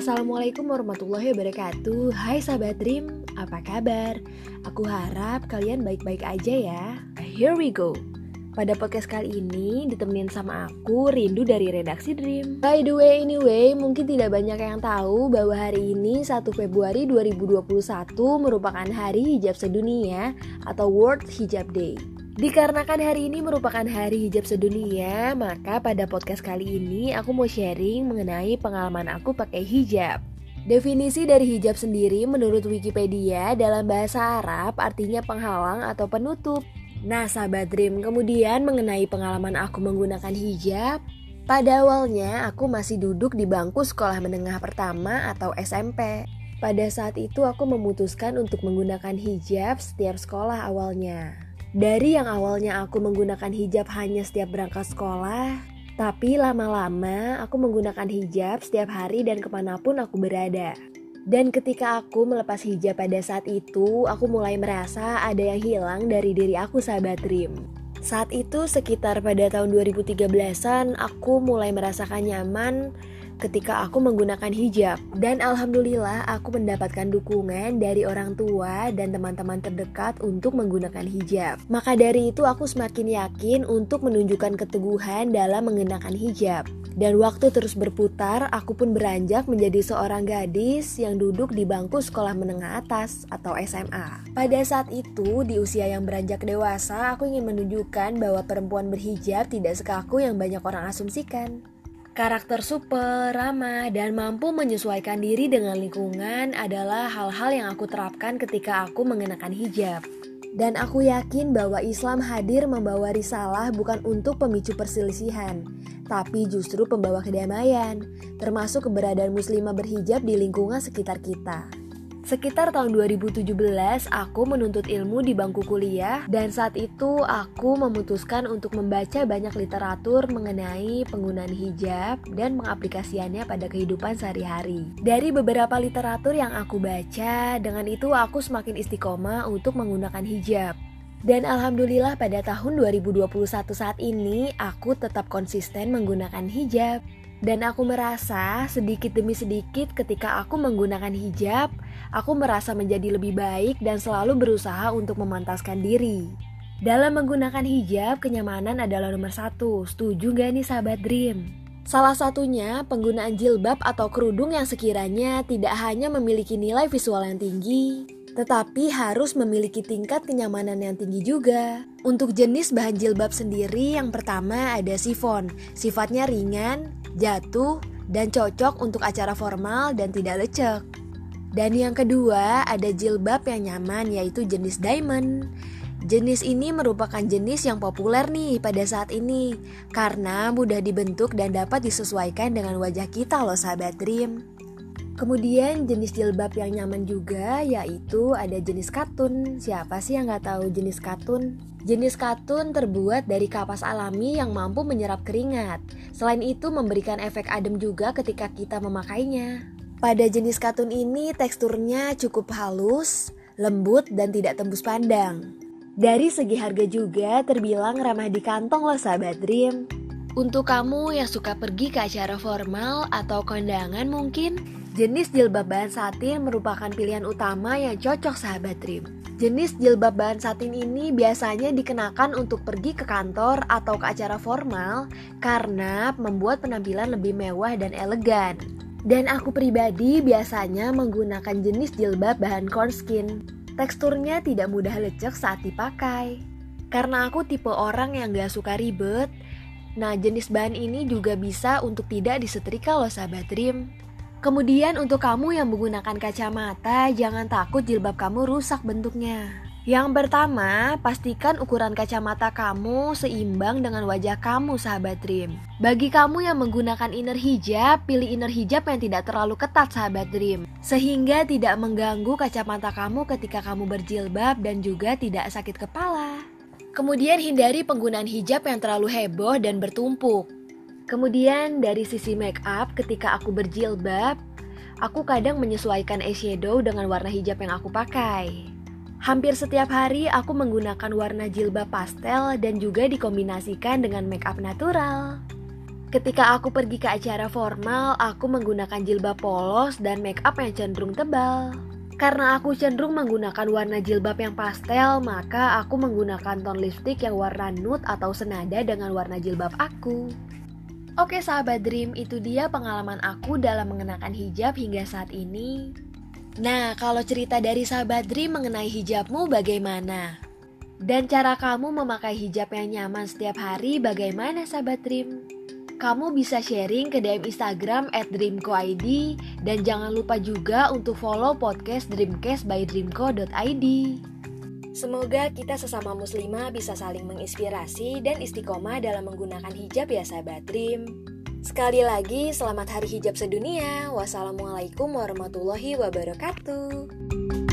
Assalamualaikum warahmatullahi wabarakatuh. Hai sahabat Dream, apa kabar? Aku harap kalian baik-baik aja ya. Here we go. Pada podcast kali ini ditemenin sama aku Rindu dari redaksi Dream. By the way anyway mungkin tidak banyak yang tahu bahwa hari ini 1 Februari 2021 merupakan hari hijab sedunia atau World Hijab Day Dikarenakan hari ini merupakan hari hijab sedunia, maka pada podcast kali ini aku mau sharing mengenai pengalaman aku pakai hijab. Definisi dari hijab sendiri menurut Wikipedia dalam bahasa Arab artinya penghalang atau penutup. Nah, sahabat Dream, kemudian mengenai pengalaman aku menggunakan hijab, pada awalnya aku masih duduk di bangku sekolah menengah pertama atau SMP. Pada saat itu aku memutuskan untuk menggunakan hijab setiap sekolah awalnya. Dari yang awalnya aku menggunakan hijab hanya setiap berangkat sekolah, tapi lama-lama aku menggunakan hijab setiap hari dan ke mana pun aku berada. Dan ketika aku melepas hijab pada saat itu, aku mulai merasa ada yang hilang dari diri aku sahabat Rim. Saat itu sekitar pada tahun 2013an, aku mulai merasakan nyaman ketika aku menggunakan hijab dan alhamdulillah aku mendapatkan dukungan dari orang tua dan teman-teman terdekat untuk menggunakan hijab. Maka dari itu aku semakin yakin untuk menunjukkan keteguhan dalam mengenakan hijab. Dan waktu terus berputar, aku pun beranjak menjadi seorang gadis yang duduk di bangku sekolah menengah atas atau SMA. Pada saat itu, di usia yang beranjak dewasa, aku ingin menunjukkan bahwa perempuan berhijab tidak sekaku yang banyak orang asumsikan. Karakter super, ramah, dan mampu menyesuaikan diri dengan lingkungan adalah hal-hal yang aku terapkan ketika aku mengenakan hijab. Dan aku yakin bahwa Islam hadir membawa risalah bukan untuk pemicu perselisihan, tapi justru pembawa kedamaian, termasuk keberadaan muslimah berhijab di lingkungan sekitar kita. Sekitar tahun 2017, aku menuntut ilmu di bangku kuliah dan saat itu aku memutuskan untuk membaca banyak literatur mengenai penggunaan hijab dan mengaplikasiannya pada kehidupan sehari-hari. Dari beberapa literatur yang aku baca, dengan itu aku semakin istiqomah untuk menggunakan hijab. Dan alhamdulillah pada tahun 2021 saat ini aku tetap konsisten menggunakan hijab. Dan aku merasa sedikit demi sedikit ketika aku menggunakan hijab, aku merasa menjadi lebih baik dan selalu berusaha untuk memantaskan diri. Dalam menggunakan hijab, kenyamanan adalah nomor satu. Setuju gak nih sahabat Dream? Salah satunya penggunaan jilbab atau kerudung yang sekiranya tidak hanya memiliki nilai visual yang tinggi, tetapi harus memiliki tingkat kenyamanan yang tinggi juga. Untuk jenis bahan jilbab sendiri, yang pertama ada sifon, sifatnya ringan, jatuh, dan cocok untuk acara formal dan tidak lecek. Dan yang kedua, ada jilbab yang nyaman yaitu jenis diamond. Jenis ini merupakan jenis yang populer nih pada saat ini karena mudah dibentuk dan dapat disesuaikan dengan wajah kita loh sahabat Dream. Kemudian jenis jilbab yang nyaman juga yaitu ada jenis katun. Siapa sih yang nggak tahu jenis katun? Jenis katun terbuat dari kapas alami yang mampu menyerap keringat. Selain itu memberikan efek adem juga ketika kita memakainya. Pada jenis katun ini teksturnya cukup halus, lembut, dan tidak tembus pandang. Dari segi harga juga terbilang ramah di kantong loh sahabat Dream. Untuk kamu yang suka pergi ke acara formal atau kondangan mungkin, Jenis jilbab bahan satin merupakan pilihan utama yang cocok sahabat trim. Jenis jilbab bahan satin ini biasanya dikenakan untuk pergi ke kantor atau ke acara formal karena membuat penampilan lebih mewah dan elegan. Dan aku pribadi biasanya menggunakan jenis jilbab bahan cornskin. Teksturnya tidak mudah lecek saat dipakai. Karena aku tipe orang yang gak suka ribet, nah jenis bahan ini juga bisa untuk tidak disetrika loh sahabat trim. Kemudian untuk kamu yang menggunakan kacamata, jangan takut jilbab kamu rusak bentuknya. Yang pertama, pastikan ukuran kacamata kamu seimbang dengan wajah kamu, sahabat Dream. Bagi kamu yang menggunakan inner hijab, pilih inner hijab yang tidak terlalu ketat, sahabat Dream, sehingga tidak mengganggu kacamata kamu ketika kamu berjilbab dan juga tidak sakit kepala. Kemudian hindari penggunaan hijab yang terlalu heboh dan bertumpuk. Kemudian dari sisi make up ketika aku berjilbab, aku kadang menyesuaikan eyeshadow dengan warna hijab yang aku pakai. Hampir setiap hari aku menggunakan warna jilbab pastel dan juga dikombinasikan dengan make up natural. Ketika aku pergi ke acara formal, aku menggunakan jilbab polos dan make up yang cenderung tebal. Karena aku cenderung menggunakan warna jilbab yang pastel, maka aku menggunakan tone lipstick yang warna nude atau senada dengan warna jilbab aku. Oke sahabat Dream, itu dia pengalaman aku dalam mengenakan hijab hingga saat ini. Nah, kalau cerita dari sahabat Dream mengenai hijabmu bagaimana? Dan cara kamu memakai hijab yang nyaman setiap hari bagaimana sahabat Dream? Kamu bisa sharing ke DM Instagram at dreamco.id dan jangan lupa juga untuk follow podcast Dreamcast by dreamco.id. Semoga kita sesama muslimah bisa saling menginspirasi dan istiqomah dalam menggunakan hijab ya sahabat Dream. Sekali lagi, selamat hari hijab sedunia. Wassalamualaikum warahmatullahi wabarakatuh.